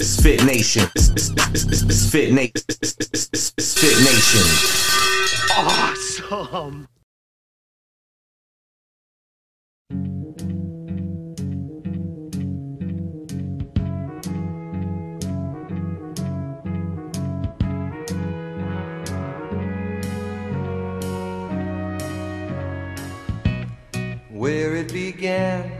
It's Fit Nation. It's, Fit Nation. It's Fit Nation. Awesome. where it began.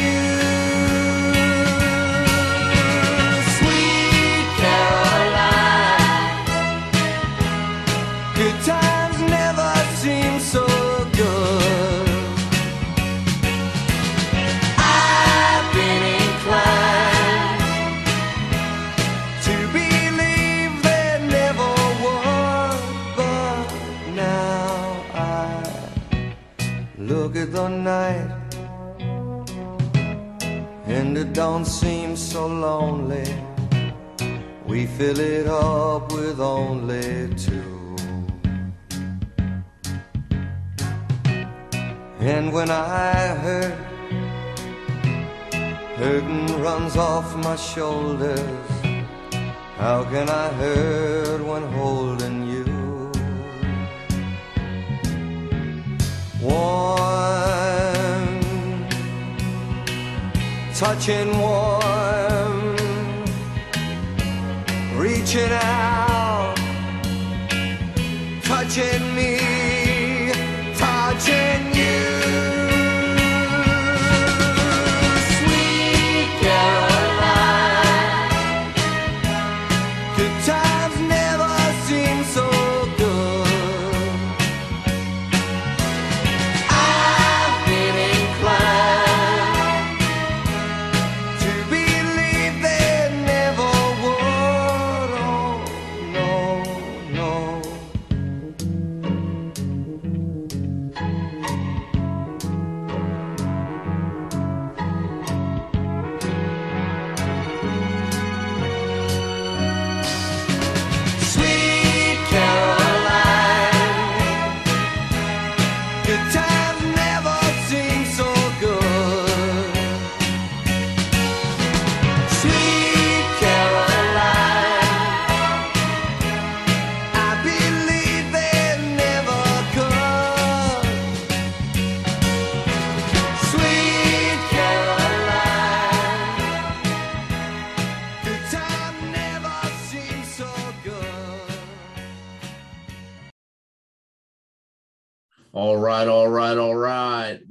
Only two. And when I hurt, hurting runs off my shoulders. How can I hurt when holding you? Warm, touching warm, reaching out,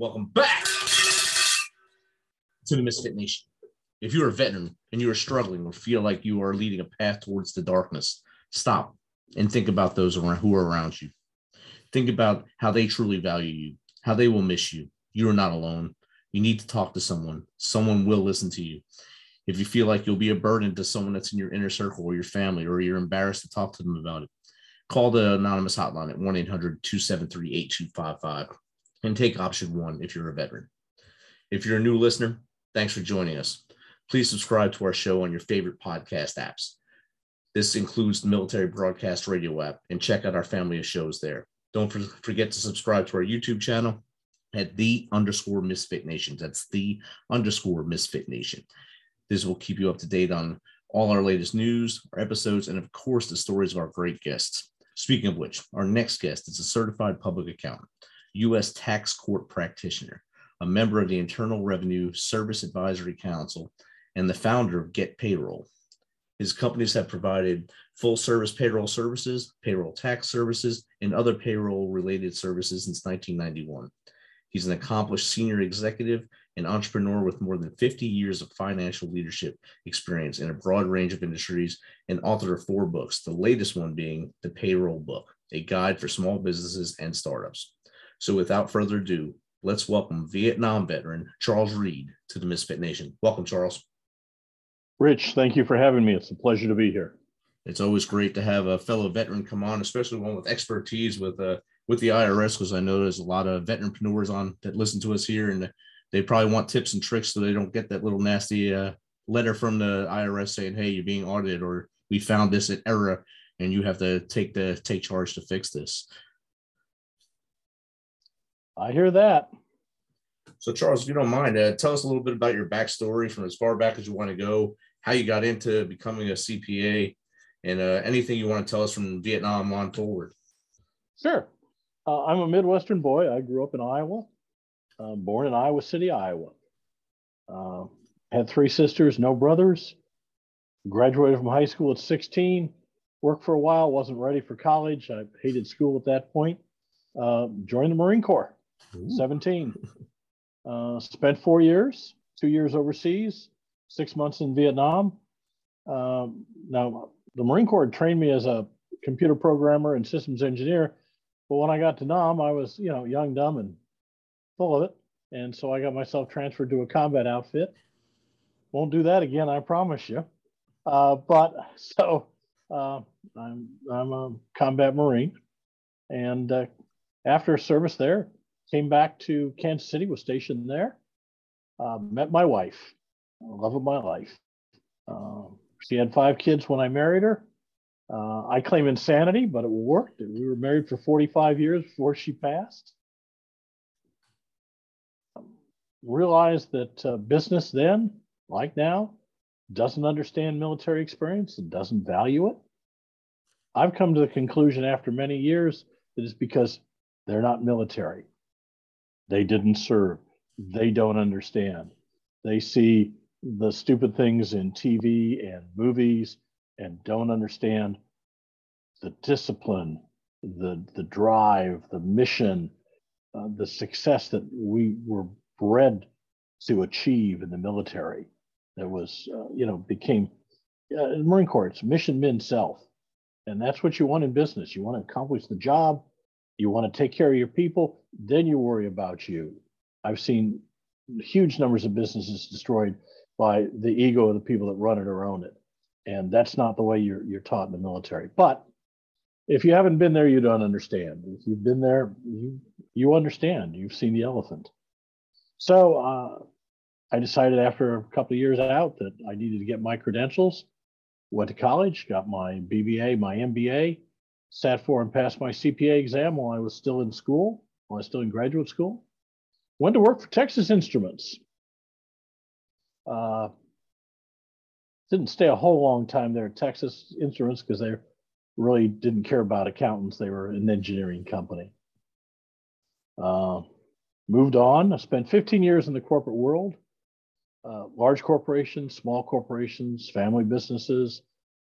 Welcome back to the Misfit Nation. If you're a veteran and you are struggling or feel like you are leading a path towards the darkness, stop and think about those around who are around you. Think about how they truly value you, how they will miss you. You are not alone. You need to talk to someone. Someone will listen to you. If you feel like you'll be a burden to someone that's in your inner circle or your family, or you're embarrassed to talk to them about it, call the anonymous hotline at 1 800 273 8255 and take option one if you're a veteran. If you're a new listener, thanks for joining us. Please subscribe to our show on your favorite podcast apps. This includes the Military Broadcast Radio app, and check out our family of shows there. Don't forget to subscribe to our YouTube channel at the underscore Misfit Nation. That's the underscore Misfit Nation. This will keep you up to date on all our latest news, our episodes, and of course, the stories of our great guests. Speaking of which, our next guest is a certified public accountant, U.S. tax court practitioner, a member of the Internal Revenue Service Advisory Council, and the founder of GetPayroll. His companies have provided full service payroll services, payroll tax services, and other payroll related services since 1991. He's an accomplished senior executive and entrepreneur with more than 50 years of financial leadership experience in a broad range of industries and author of four books, the latest one being The Payroll Book, a guide for small businesses and startups. So without further ado, let's welcome Vietnam veteran Charles Read to the Misfit Nation. Welcome, Charles. Rich, thank you for having me. It's a pleasure to be here. It's always great to have a fellow veteran come on, especially one with expertise with uh, with the IRS because I know there's a lot of veteranpreneurs on that listen to us here, and they probably want tips and tricks so they don't get that little nasty uh, letter from the IRS saying, "Hey, you're being audited," or "We found this at error, and you have to take the take charge to fix this." I hear that. So, Charles, if you don't mind, uh, tell us a little bit about your backstory from as far back as you want to go, how you got into becoming a CPA, and uh, anything you want to tell us from Vietnam on forward. Sure. Uh, I'm a Midwestern boy. I grew up in Iowa, uh, born in Iowa City, Iowa. Uh, had three sisters, no brothers. Graduated from high school at 16. Worked for a while, wasn't ready for college. I hated school at that point. Uh, joined the Marine Corps, Ooh. 17. Uh, spent four years, two years overseas, six months in Vietnam. Um, now, the Marine Corps trained me as a computer programmer and systems engineer but when I got to Nam, I was, you know, young, dumb, and full of it. And so I got myself transferred to a combat outfit. Won't do that again, I promise you. Uh, but so uh, I'm I'm a combat marine, and uh, after service there, came back to Kansas City, was stationed there. Uh, met my wife, love of my life. Um, she had five kids when I married her. Uh, I claim insanity, but it worked. We were married for 45 years before she passed. Realized that uh, business then, like now, doesn't understand military experience and doesn't value it. I've come to the conclusion after many years that it's because they're not military. They didn't serve. They don't understand. They see the stupid things in TV and movies and don't understand the discipline, the the drive, the mission, uh, the success that we were bred to achieve in the military. That was, uh, you know, became uh, Marine Corps. It's mission, min, self, and that's what you want in business. You want to accomplish the job. You want to take care of your people. Then you worry about you. I've seen huge numbers of businesses destroyed by the ego of the people that run it or own it and that's not the way you're you're taught in the military. But if you haven't been there, you don't understand. If you've been there, you you understand. You've seen the elephant. So uh, I decided after a couple of years out that I needed to get my credentials. Went to college, got my BBA, my MBA, sat for and passed my CPA exam while I was still in school, while I was still in graduate school. Went to work for Texas Instruments. Uh, didn't stay a whole long time there at Texas Instruments because they really didn't care about accountants. They were an engineering company. Uh, moved on. I spent 15 years in the corporate world, uh, large corporations, small corporations, family businesses,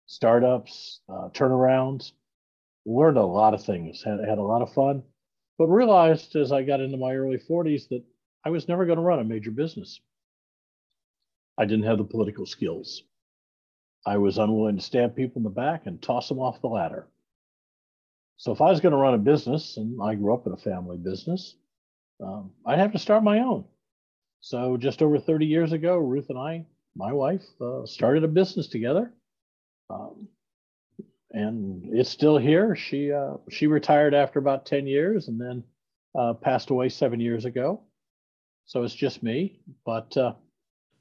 startups, uh, turnarounds. Learned a lot of things, had, had a lot of fun, but realized as I got into my early 40s that I was never going to run a major business. I didn't have the political skills. I was unwilling to stab people in the back and toss them off the ladder. So if I was going to run a business, and I grew up in a family business, um, I'd have to start my own. So just over 30 years ago, Ruth and I, my wife, uh, started a business together. Um, and it's still here. She uh, she retired after about 10 years and then uh, passed away seven years ago. So it's just me. But uh,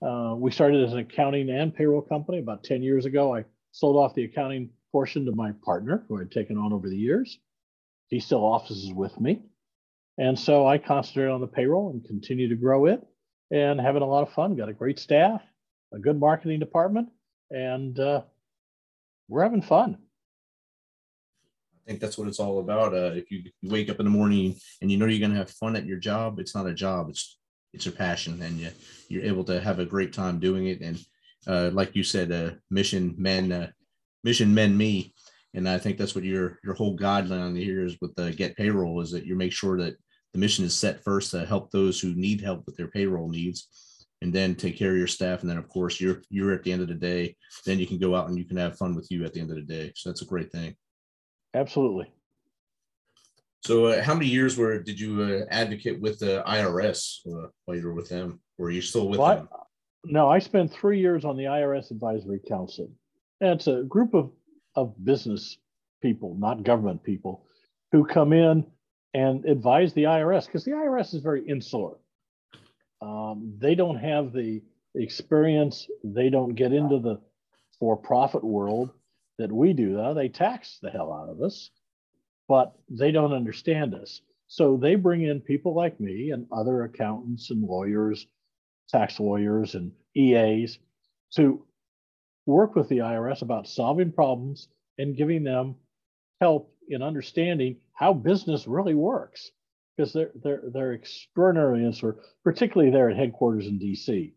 uh, we started as an accounting and payroll company about 10 years ago. I sold off the accounting portion to my partner, who I'd taken on over the years. He still offices with me. And so I concentrate on the payroll and continue to grow it and having a lot of fun. Got a great staff, a good marketing department, and uh, we're having fun. I think that's what it's all about. Uh, if you, wake up in the morning and you know you're going to have fun at your job, it's not a job; it's it's a passion, and you you're able to have a great time doing it. And uh, like you said, uh, mission men, uh, mission men me, and I think that's what your your whole guideline here is with the GetPayroll is that you make sure that the mission is set first to help those who need help with their payroll needs and then take care of your staff and then of course you're you're at the end of the day then you can go out and you can have fun with you at the end of the day so that's a great thing absolutely. So uh, how many years were did you uh, advocate with the irs uh, while you were with them? Were you still with well, them? I, no i spent three years on the irs advisory council. And it's a group of of business people not government people who come in and advise the IRS because the IRS is very insular. Um, they don't have the experience, they don't get into the for profit world that we do. Though. They tax the hell out of us, but they don't understand us. So they bring in people like me and other accountants and lawyers, tax lawyers and EAs to work with the IRS about solving problems and giving them help in understanding how business really works because they're they're they're extraordinarily insular, particularly there at headquarters in DC.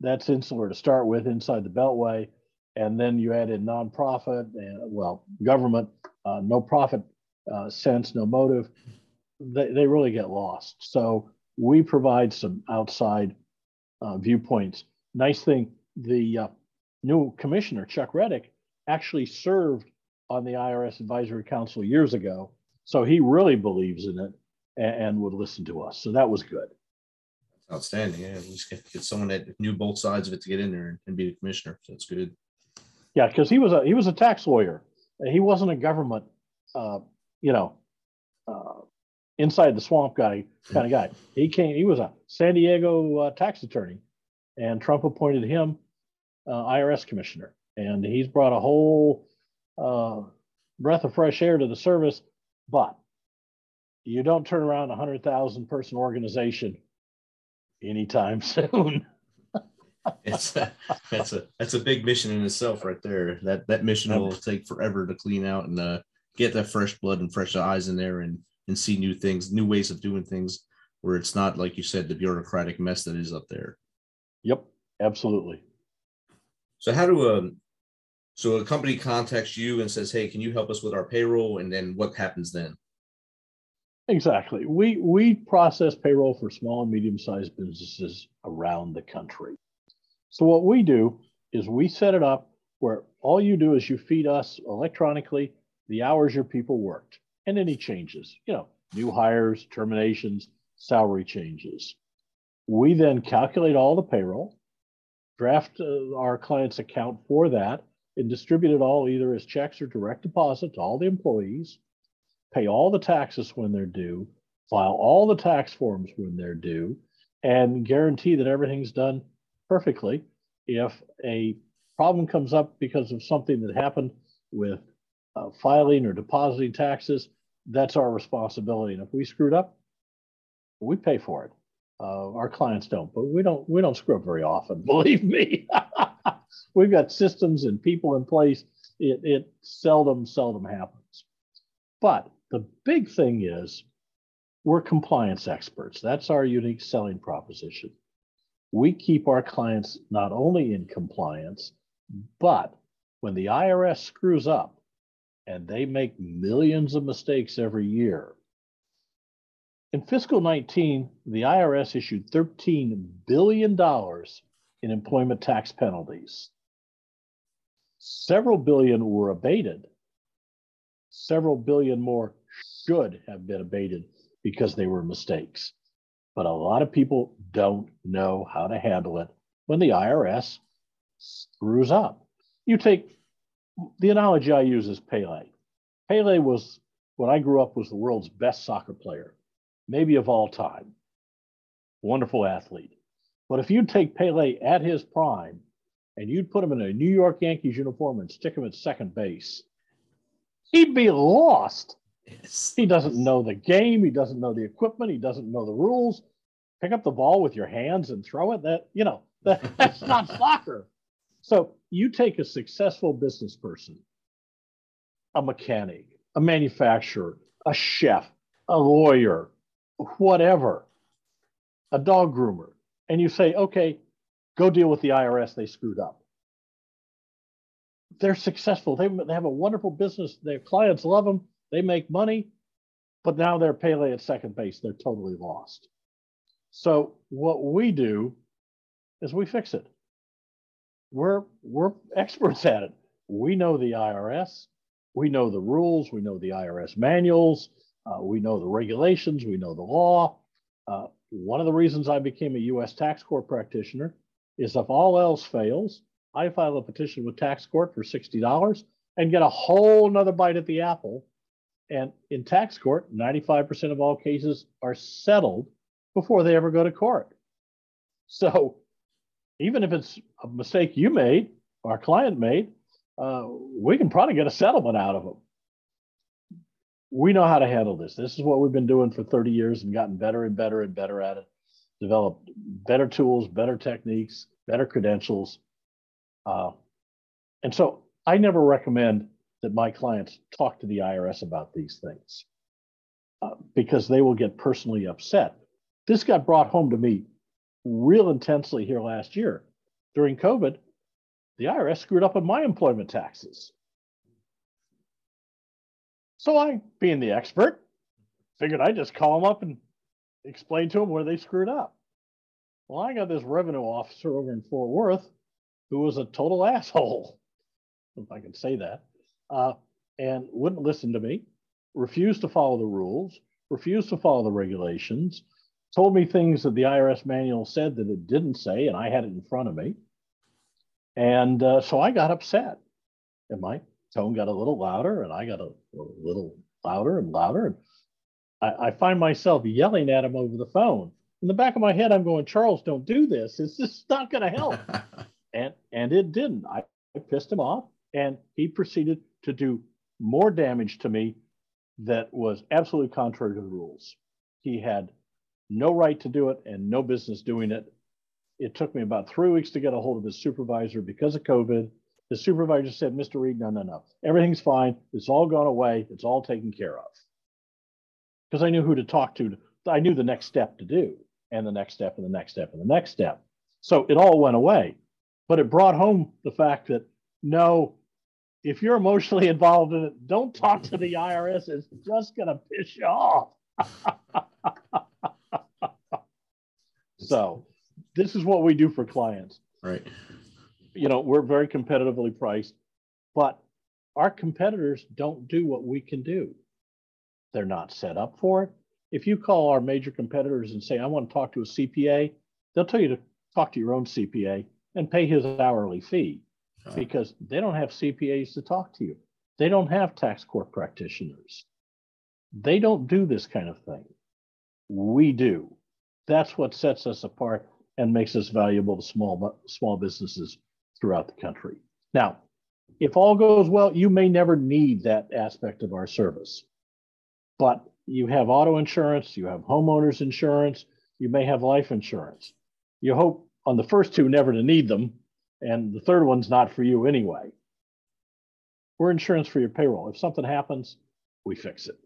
That's insular to start with inside the Beltway, and then you add in nonprofit and well government, uh, no profit uh, sense, no motive. They they really get lost. So we provide some outside uh, viewpoints. Nice thing, the uh, new commissioner Chuck Rettig, actually served on the IRS Advisory Council years ago. So he really believes in it and, and would listen to us. So that was good. Outstanding. Yeah, just get, get someone that knew both sides of it to get in there and be the commissioner. So that's good. Yeah, because he was a he was a tax lawyer. He wasn't a government, uh, you know, uh, inside the swamp guy kind of guy. He came. He was a San Diego uh, tax attorney, and Trump appointed him uh, IRS commissioner. And he's brought a whole uh, breath of fresh air to the service, but you don't turn around a hundred thousand person organization anytime soon. It's a, that's a that's a big mission in itself, right there. That that mission will take forever to clean out and uh, get that fresh blood and fresh eyes in there and and see new things, new ways of doing things, where it's not like you said the bureaucratic mess that is up there. Yep, absolutely. So how do um so a company contacts you and says, "Hey, can you help us with our payroll?" And then what happens then? Exactly. We we process payroll for small and medium-sized businesses around the country. So what we do is we set it up where all you do is you feed us electronically the hours your people worked and any changes, you know, new hires, terminations, salary changes. We then calculate all the payroll, draft uh, our client's account for that, and distribute it all either as checks or direct deposit to all the employees, pay all the taxes when they're due, file all the tax forms when they're due, and guarantee that everything's done perfectly. If a problem comes up because of something that happened with uh, filing or depositing taxes, that's our responsibility. And if we screwed up, we pay for it. Uh, our clients don't, but we don't. We don't screw up very often. Believe me. we've got systems and people in place. It, it seldom, seldom happens. But the big thing is we're compliance experts. That's our unique selling proposition. We keep our clients not only in compliance, but when the IRS screws up and they make millions of mistakes every year, in fiscal 19, the IRS issued $13 billion in employment tax penalties. Several billion were abated. Several billion more should have been abated because they were mistakes. But a lot of people don't know how to handle it when the IRS screws up. You take the analogy I use is Pele. Pele was, when I grew up, was the world's best soccer player, maybe of all time. Wonderful athlete. But if you'd take Pele at his prime and you'd put him in a New York Yankees uniform and stick him at second base, he'd be lost. He doesn't know the game. He doesn't know the equipment. He doesn't know the rules. Pick up the ball with your hands and throw it. That you know that, that's not soccer. So you take a successful business person, a mechanic, a manufacturer, a chef, a lawyer, whatever, a dog groomer, and you say, okay, go deal with the IRS. They screwed up. They're successful. They, they have a wonderful business. Their clients love them. They make money, but now they're Pele at second base. They're totally lost. So what we do is we fix it. We're we're experts at it. We know the IRS. We know the rules. We know the IRS manuals. Uh, we know the regulations. We know the law. Uh, one of the reasons I became a U.S. tax court practitioner is if all else fails, I file a petition with tax court for $60 and get a whole nother bite at the apple. And in tax court, 95% of all cases are settled before they ever go to court. So even if it's a mistake you made, our client made, uh, we can probably get a settlement out of them. We know how to handle this. This is what we've been doing for 30 years and gotten better and better and better at it. Developed better tools, better techniques, better credentials. Uh, and so I never recommend that my clients talk to the IRS about these things uh, because they will get personally upset. This got brought home to me real intensely here last year. During COVID, the IRS screwed up on my employment taxes. So I, being the expert, figured I'd just call them up and explain to them where they screwed up. Well, I got this revenue officer over in Fort Worth who was a total asshole, if I can say that, uh, and wouldn't listen to me, refused to follow the rules, refused to follow the regulations, told me things that the IRS manual said that it didn't say, and I had it in front of me. And uh, so I got upset, and my tone got a little louder, and I got a, a little louder and louder. And I, I, find myself yelling at him over the phone. In the back of my head, I'm going, Charles, don't do this. It's just not going to help. and and it didn't. I, I pissed him off, and he proceeded to do more damage to me that was absolutely contrary to the rules. He had no right to do it and no business doing it. It took me about three weeks to get a hold of his supervisor because of COVID. The supervisor said, Mr. Read, no, no, no. Everything's fine. It's all gone away. It's all taken care of. Because I knew who to talk to. I knew the next step to do, and the next step, and the next step, and the next step. So it all went away. But it brought home the fact that no, if you're emotionally involved in it, don't talk to the IRS. It's just going to piss you off. so this is what we do for clients. Right. You know, we're very competitively priced, but our competitors don't do what we can do. They're not set up for it. If you call our major competitors and say, I want to talk to a CPA, they'll tell you to talk to your own CPA and pay his hourly fee because they don't have CPAs to talk to you. They don't have tax court practitioners. They don't do this kind of thing. We do. That's what sets us apart and makes us valuable to small small businesses throughout the country. Now, if all goes well, you may never need that aspect of our service. But you have auto insurance, you have homeowners insurance, you may have life insurance. You hope on the first two never to need them, and the third one's not for you anyway. We're insurance for your payroll. If something happens, we fix it.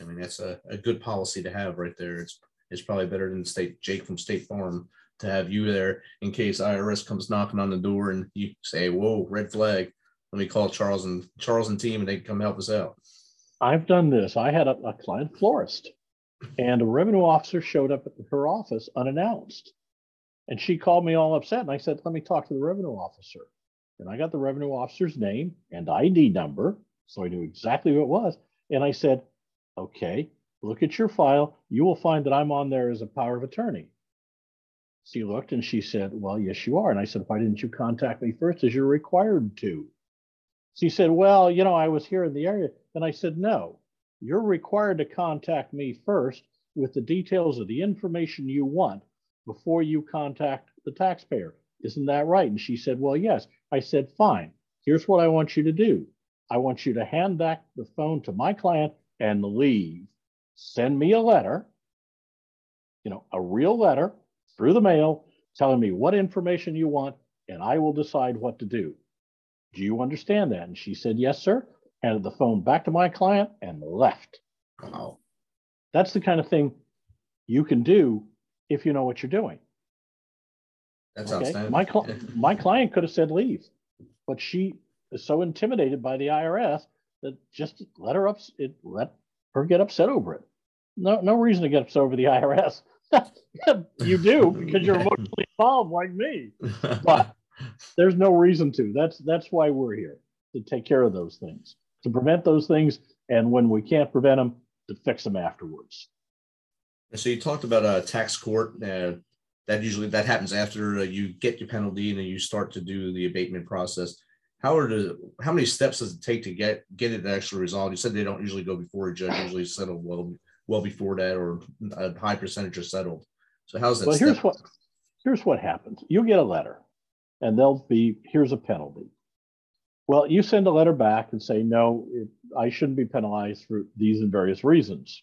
I mean, that's a, a good policy to have right there. It's it's probably better than state Jake from State Farm to have you there in case IRS comes knocking on the door and you say, "Whoa, red flag." Let me call Charles and Charles and team, and they can come help us out. I've done this. I had a, a client florist, and a revenue officer showed up at her office unannounced And she called me all upset. And I said, let me talk to the revenue officer. And I got the revenue officer's name and ID number. So I knew exactly who it was. And I said, okay, look at your file. You will find that I'm on there as a power of attorney. She looked and she said, well, yes, you are. And I said, why didn't you contact me first as you're required to? She said, well, you know, I was here in the area. And I said, no, you're required to contact me first with the details of the information you want before you contact the taxpayer. Isn't that right? And she said, Well, yes. I said, Fine. Here's what I want you to do I want you to hand back the phone to my client and leave. Send me a letter, you know, a real letter through the mail telling me what information you want, and I will decide what to do. Do you understand that? And she said, Yes, sir. Handed the phone back to my client and left. Wow. That's the kind of thing you can do if you know what you're doing. That's Okay. outstanding. My, cl- my client could have said leave, but she is so intimidated by the IRS that just let her up, it let her get upset over it. No, no reason to get upset over the IRS. you do because you're emotionally involved like me, but there's no reason to. That's that's why we're here to take care of those things, to prevent those things, and when we can't prevent them, to fix them afterwards. So you talked about a tax court. Uh, that usually that happens after uh, you get your penalty and then you start to do the abatement process. How are the how many steps does it take to get get it actually resolved? You said they don't usually go before a judge. Usually settle well well before that, or a high percentage are settled. So how's that? Well, here's what here's what happens. You get a letter, and they'll be here's a penalty. Well, you send a letter back and say no, it, I shouldn't be penalized for these and various reasons.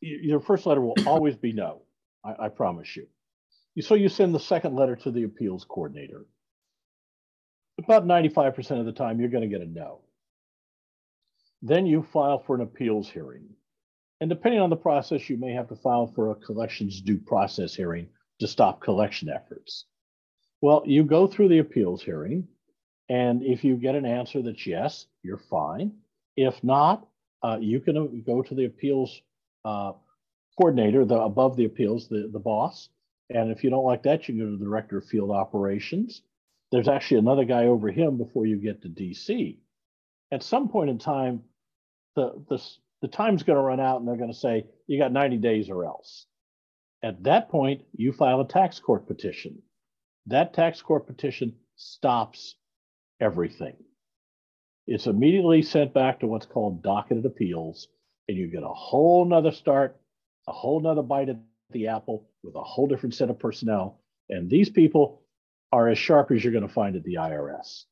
Your first letter will always be no. I, I promise you. You- So you send the second letter to the appeals coordinator. About 95% of the time, you're going to get a no. Then you file for an appeals hearing. And depending on the process, you may have to file for a collections due process hearing to stop collection efforts. Well, you go through the appeals hearing, and if you get an answer that's yes, you're fine. If not, uh, you can uh, go to the appeals uh, coordinator, the above the appeals, the, the boss. And if you don't like that, you can go to the director of field operations. There's actually another guy over him before you get to DC. At some point in time, the the, the time's going to run out, and they're going to say you got 90 days or else. At that point, you file a tax court petition. That tax court petition stops everything. It's immediately sent back to what's called docketed appeals, and you get a whole nother start, a whole nother bite at the apple with a whole different set of personnel. And these people are as sharp as you're going to find at the IRS.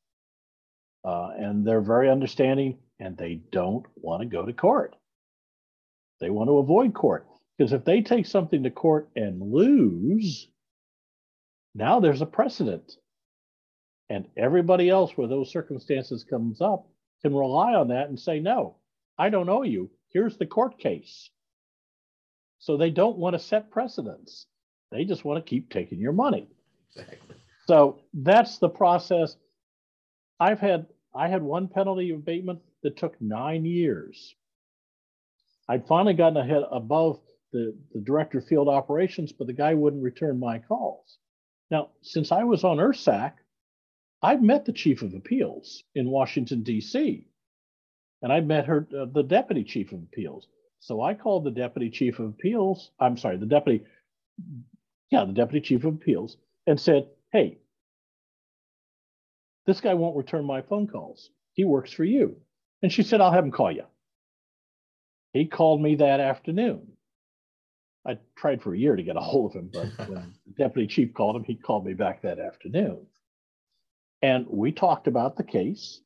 Uh, and they're very understanding and they don't want to go to court. They want to avoid court because if they take something to court and lose, now there's a precedent. And everybody else where those circumstances comes up can rely on that and say, no, I don't owe you. Here's the court case. So they don't want to set precedents. They just want to keep taking your money. Exactly. So that's the process. I've had I had one penalty abatement that took nine years. I'd finally gotten ahead above the, the director of field operations, but the guy wouldn't return my calls. Now, since I was on IRSAC, I've met the chief of appeals in Washington, D.C., and I met her, uh, the deputy chief of appeals. So I called the deputy chief of appeals. I'm sorry, the deputy, yeah, the deputy chief of appeals, and said, "Hey, this guy won't return my phone calls. He works for you." And she said, "I'll have him call you." He called me that afternoon. I tried for a year to get a hold of him, but when the deputy chief called him, he called me back that afternoon. And we talked about the case.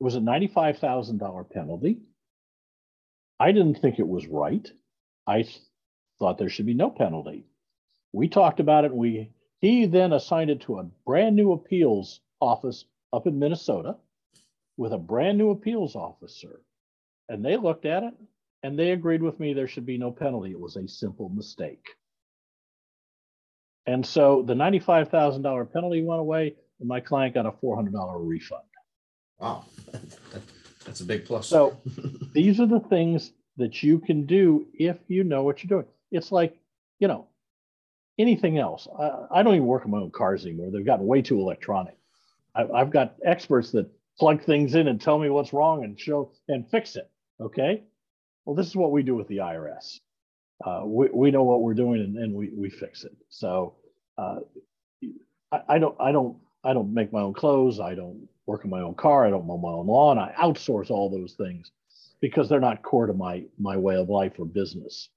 It was a $95,000 penalty. I didn't think it was right. I thought there should be no penalty. We talked about it. We he then assigned it to a brand new appeals office up in Minnesota with a brand new appeals officer. And they looked at it and they agreed with me there should be no penalty. It was a simple mistake. And so the $95,000 penalty went away and my client got a $400 refund. Wow. That's a big plus. So these are the things that you can do if you know what you're doing. It's like, you know, anything else. I, I don't even work on my own cars anymore. They've gotten way too electronic. I, I've got experts that plug things in and tell me what's wrong and show and fix it. Okay. Well, this is what we do with the IRS. Uh, we, we know what we're doing and, and we, we fix it. So uh, I, I don't I don't I don't make my own clothes. I don't work on my own car. I don't mow my own lawn. I outsource all those things because they're not core to my my way of life or business.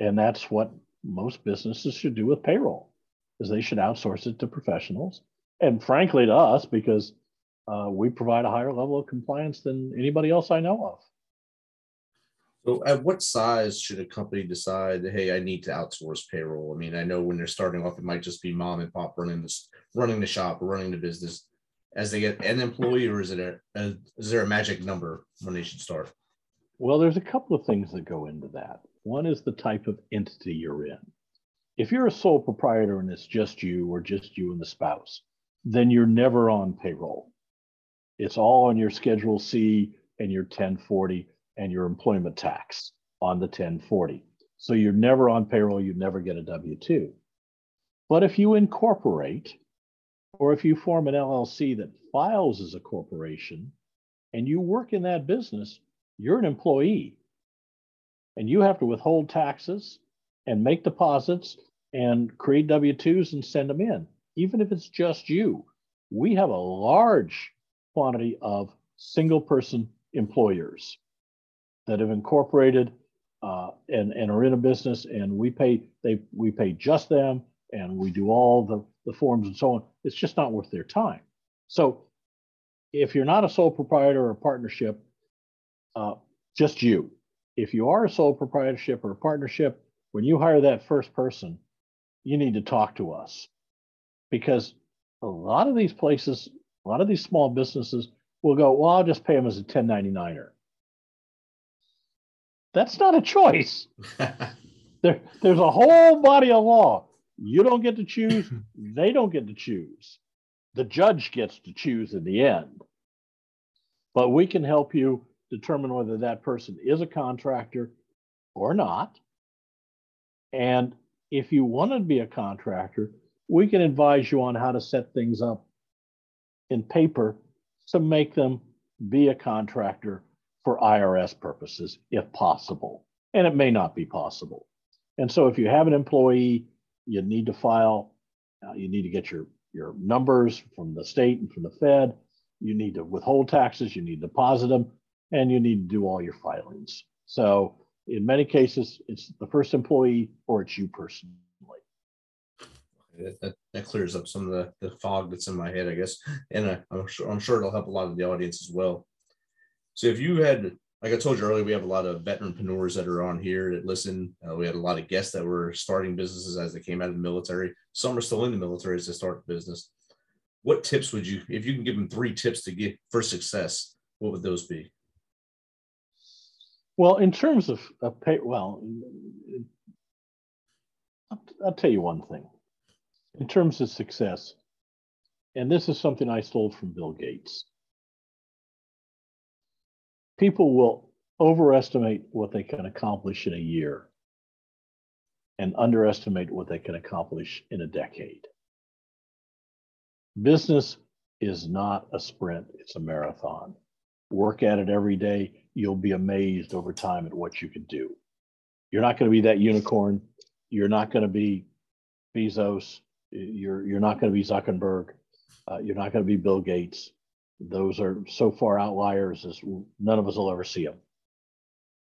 And that's what most businesses should do with payroll is they should outsource it to professionals and frankly to us because uh, we provide a higher level of compliance than anybody else I know of. So, at what size should a company decide, hey, I need to outsource payroll? I mean, I know when they're starting off, it might just be mom and pop running this, running the shop or running the business. As they get an employee, or is it a, a is there a magic number when they should start? Well, there's a couple of things that go into that. One is the type of entity you're in. If you're a sole proprietor and it's just you or just you and the spouse, then you're never on payroll. It's all on your Schedule C and your 1040 and your employment tax on the 1040. So you're never on payroll, you never get a W 2. But if you incorporate, or if you form an LLC that files as a corporation and you work in that business, you're an employee and you have to withhold taxes and make deposits and create W 2s and send them in, even if it's just you. We have a large quantity of single person employers that have incorporated uh, and, and are in a business and we pay they we pay just them and we do all the, the forms and so on. It's just not worth their time. So if you're not a sole proprietor or a partnership, uh, just you, if you are a sole proprietorship or a partnership, when you hire that first person, you need to talk to us because a lot of these places, a lot of these small businesses will go, well, I'll just pay them as a 1099er. That's not a choice. there, there's a whole body of law. You don't get to choose, they don't get to choose. The judge gets to choose in the end. But we can help you determine whether that person is a contractor or not. And if you want to be a contractor, we can advise you on how to set things up in paper to make them be a contractor for IRS purposes, if possible. And it may not be possible. And so if you have an employee, you need to file, uh, you need to get your, your numbers from the state and from the Fed. You need to withhold taxes, you need to deposit them and you need to do all your filings. So in many cases, it's the first employee or it's you personally. That, that clears up some of the, the fog that's in my head, I guess, and uh, I'm sure I'm sure it'll help a lot of the audience as well. So if you had, like I told you earlier, we have a lot of veteran veteranpreneurs that are on here that listen. Uh, we had a lot of guests that were starting businesses as they came out of the military. Some are still in the military as they start business. What tips would you, if you can give them three tips to get for success, what would those be? Well, in terms of, of pay, well, I'll tell you one thing. In terms of success, and this is something I stole from Bill Gates. People will overestimate what they can accomplish in a year and underestimate what they can accomplish in a decade. Business is not a sprint, it's a marathon. Work at it every day you'll be amazed over time at what you can do. You're not going to be that unicorn. You're not going to be Bezos. You're you're not going to be Zuckerberg. Uh, you're not going to be Bill Gates. Those are so far outliers as none of us will ever see them.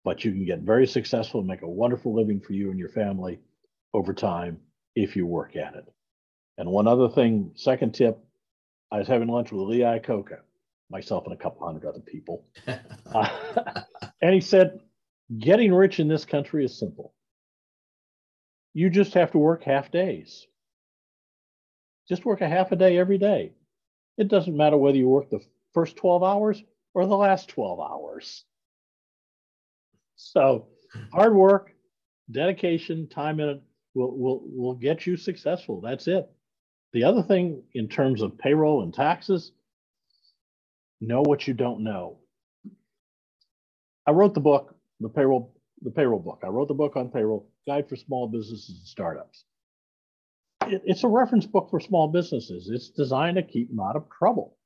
But you can get very successful and make a wonderful living for you and your family over time if you work at it. And one other thing, second tip, I was having lunch with Lee Iacocca myself and a couple hundred other people. uh, and he said, Getting rich in this country is simple. You just have to work half days. Just work a half a day every day. It doesn't matter whether you work the first 12 hours or the last 12 hours. So, hard work, dedication, time in it will, will, will get you successful. That's it. The other thing in terms of payroll and taxes, know what you don't know. I wrote the book, the payroll, the payroll book. I wrote the book on payroll, Guide for Small Businesses and Startups. It, it's a reference book for small businesses. It's designed to keep them out of trouble.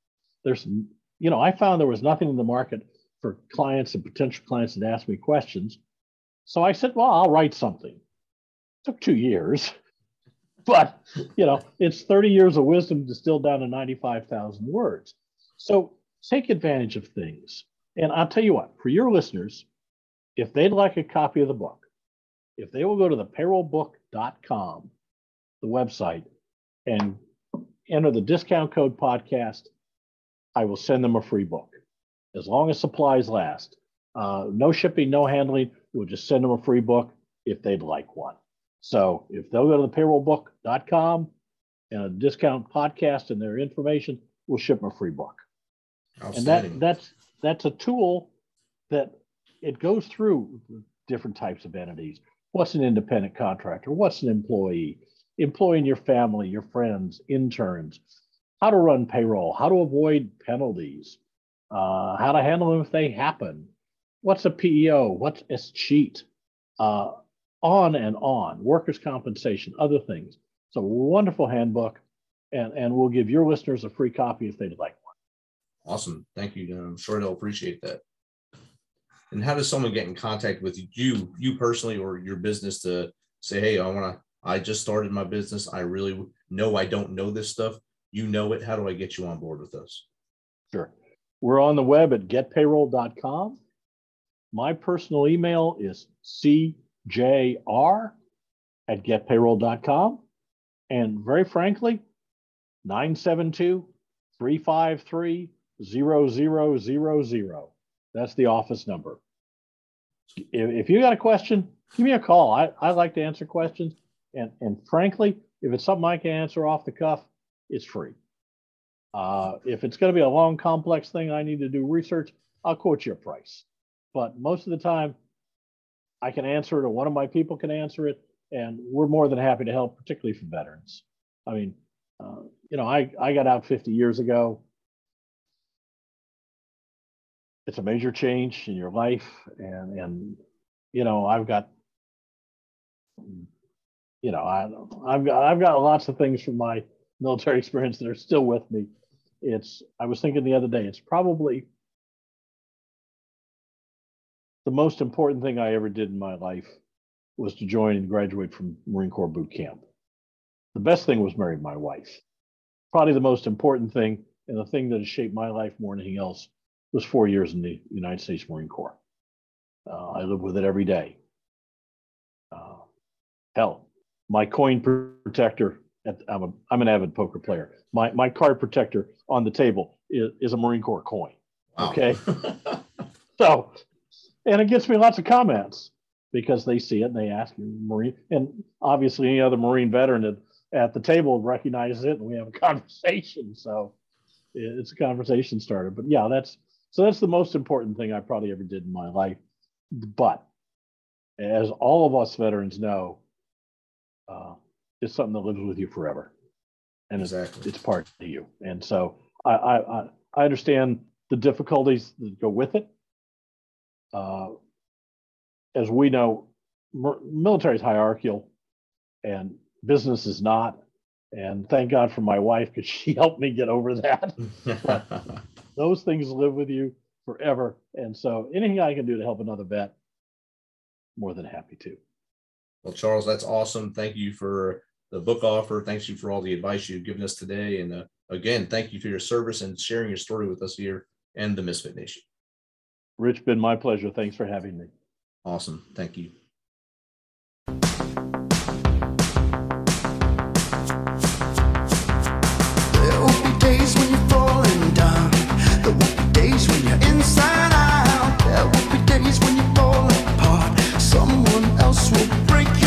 There's, you know, I found there was nothing in the market for clients and potential clients that asked me questions. So I said, well, I'll write something. It took two years, but you know, it's 30 years of wisdom distilled down to 95,000 words. So take advantage of things. And I'll tell you what, for your listeners, if they'd like a copy of the book, if they will go to the payrollbook.com, the website, and enter the discount code podcast, I will send them a free book as long as supplies last. Uh, no shipping, no handling. We'll just send them a free book if they'd like one. So if they'll go to the payrollbook.com and a discount podcast and their information, we'll ship them a free book. And that that's that's a tool that it goes through different types of entities. What's an independent contractor? What's an employee? Employing your family, your friends, interns, how to run payroll, how to avoid penalties, uh, how to handle them if they happen. What's a PEO? What's a cheat? Uh, on and on. Workers' compensation, other things. It's a wonderful handbook, and, and we'll give your listeners a free copy if they'd like one. Awesome. Thank you. I'm sure they'll appreciate that. And how does someone get in contact with you, you personally, or your business to say, hey, I want to, I just started my business. I really know I don't know this stuff. You know it. How do I get you on board with us? Sure. We're on the web at getpayroll.com. My personal email is cjr at getpayroll.com. And very frankly, 972 353 0000. That's the office number. If, if you got a question, give me a call. I, I like to answer questions. And, and frankly, if it's something I can answer off the cuff, it's free. Uh, if it's going to be a long, complex thing I need to do research, I'll quote you a price. But most of the time, I can answer it, or one of my people can answer it, and we're more than happy to help, particularly for veterans. I mean, uh, you know, I, I got out 50 years ago. It's a major change in your life, and and you know, I've got, you know, I I've got I've got lots of things from my military experience that are still with me. It's I was thinking the other day, it's probably the most important thing I ever did in my life was to join and graduate from Marine Corps boot camp. The best thing was marry my wife. Probably the most important thing and the thing that has shaped my life more than anything else was four years in the United States Marine Corps. Uh, I live with it every day. Uh, hell, my coin protector, at, I'm, a, I'm an avid poker player. My, my card protector on the table is, is a Marine Corps coin. Wow. Okay. so and it gets me lots of comments because they see it and they ask me marine and obviously any other marine veteran at, at the table recognizes it and we have a conversation so it's a conversation starter but yeah that's so that's the most important thing i probably ever did in my life but as all of us veterans know uh, it's something that lives with you forever and Exactly. it's, it's part of you and so I, I i i understand the difficulties that go with it uh, as we know, military is hierarchical and business is not. And thank God for my wife because she helped me get over that. Those things live with you forever. And so anything I can do to help another vet, more than happy to. Well, Charles, that's awesome. Thank you for the book offer. Thanks you for all the advice you've given us today. And uh, again, thank you for your service and sharing your story with us here and the Misfit Nation. Rich, been my pleasure. Thanks for having me. Awesome. Thank you. There will be days when you're falling down. There will be days when you're inside else will break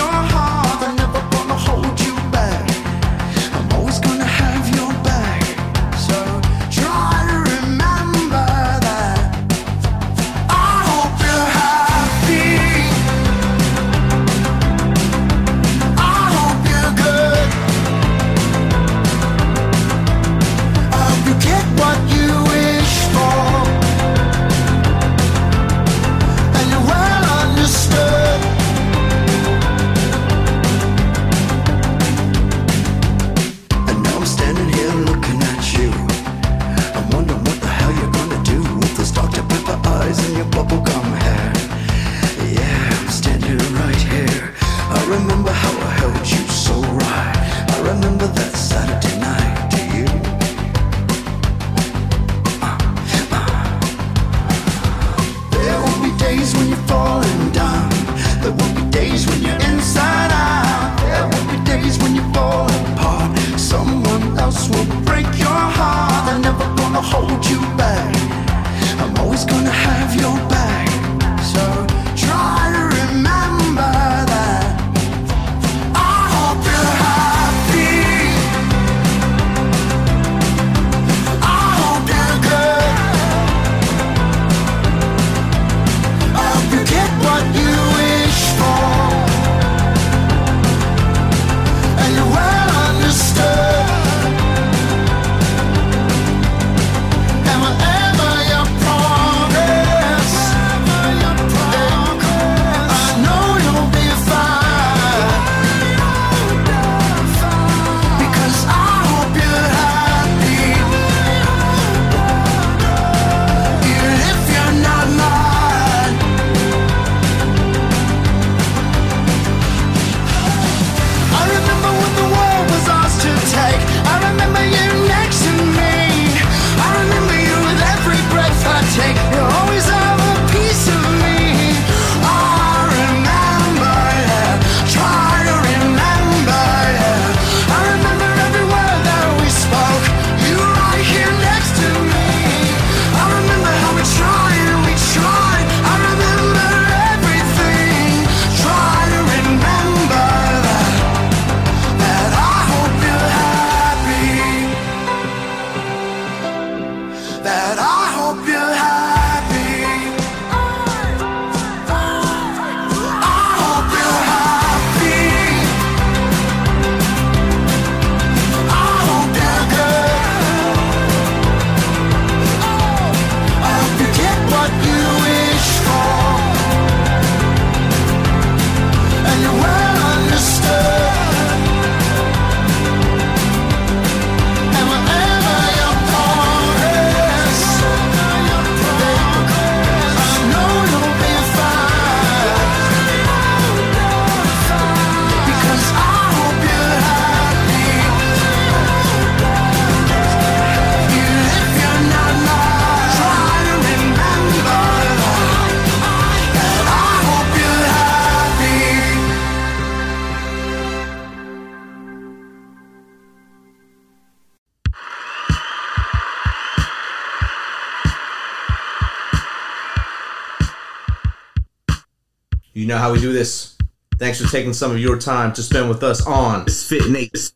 Thanks for taking some of your time to spend with us on Misfit Nation.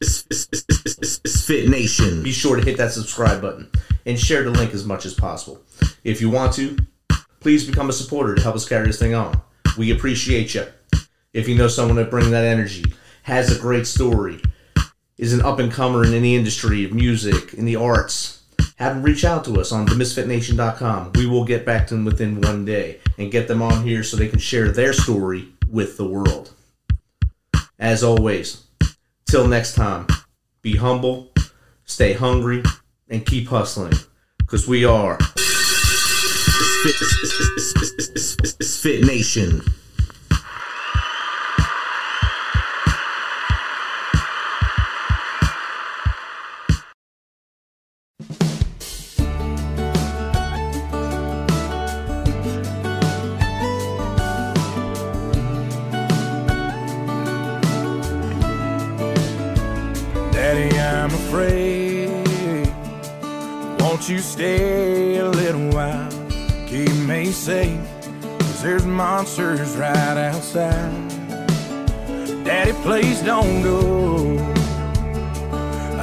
Fit Nation. Be sure to hit that subscribe button and share the link as much as possible. If you want to, please become a supporter to help us carry this thing on. We appreciate you. If you know someone that brings that energy, has a great story, is an up and comer in any industry of music, in the arts, have them reach out to us on themisfitnation.com. We will get back to them within one day and get them on here so they can share their story with the world. As always, till next time, be humble, stay hungry, and keep hustling, because we are Spit Nation. you stay a little while? Keep me safe, cause there's monsters right outside. Daddy, please don't go.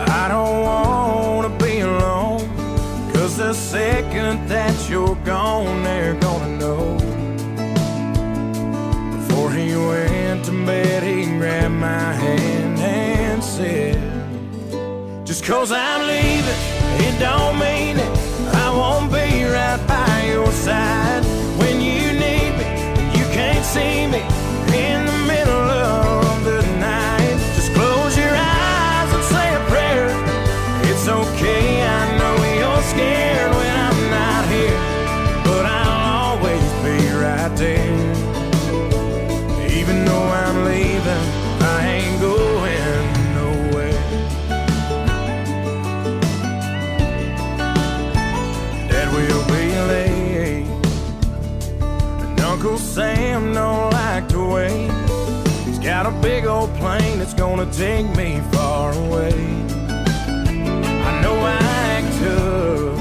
I don't wanna be alone, cause the second that you're gone, they're gonna know. Before he went to bed, he grabbed my hand and said, Just cause I'm leaving don't mean it. I won't be right by your side when you need me. You can't see me a big old plane that's gonna take me far away. I know I act tough,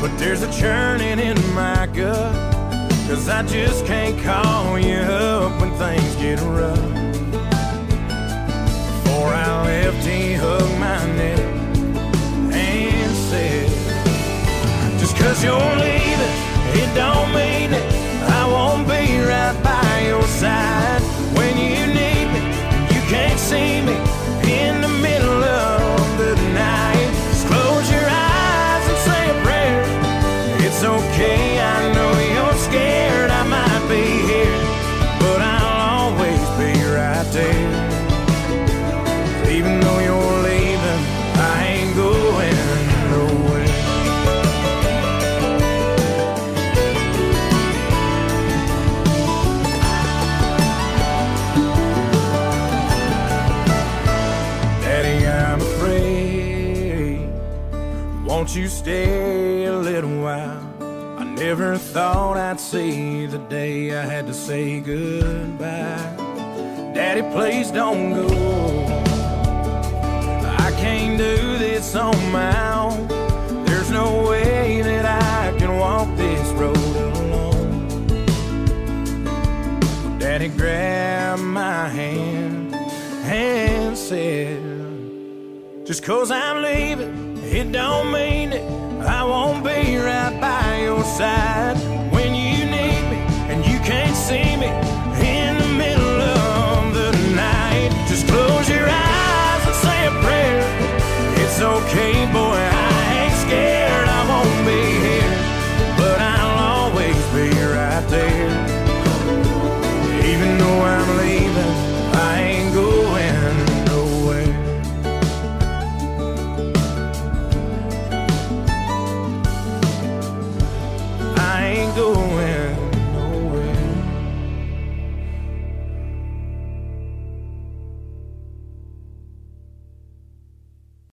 but there's a churning in my gut. Cause I just can't call you up when things get rough. Before I left, he hugged my neck and said, Just cause you're leaving, it don't mean it. I won't be right by your side see me in the middle of the night. Just close your eyes and say a prayer. It's okay, Won't you stay a little while? I never thought I'd see the day I had to say goodbye. Daddy, please don't go. I can't do this on my own. There's no way that I can walk this road alone. Daddy grabbed my hand and said, Just cause I'm leaving, it don't mean it. I won't be right by your side when you need me and you can't see me in the middle of the night. Just close your eyes and say a prayer. It's okay, boy,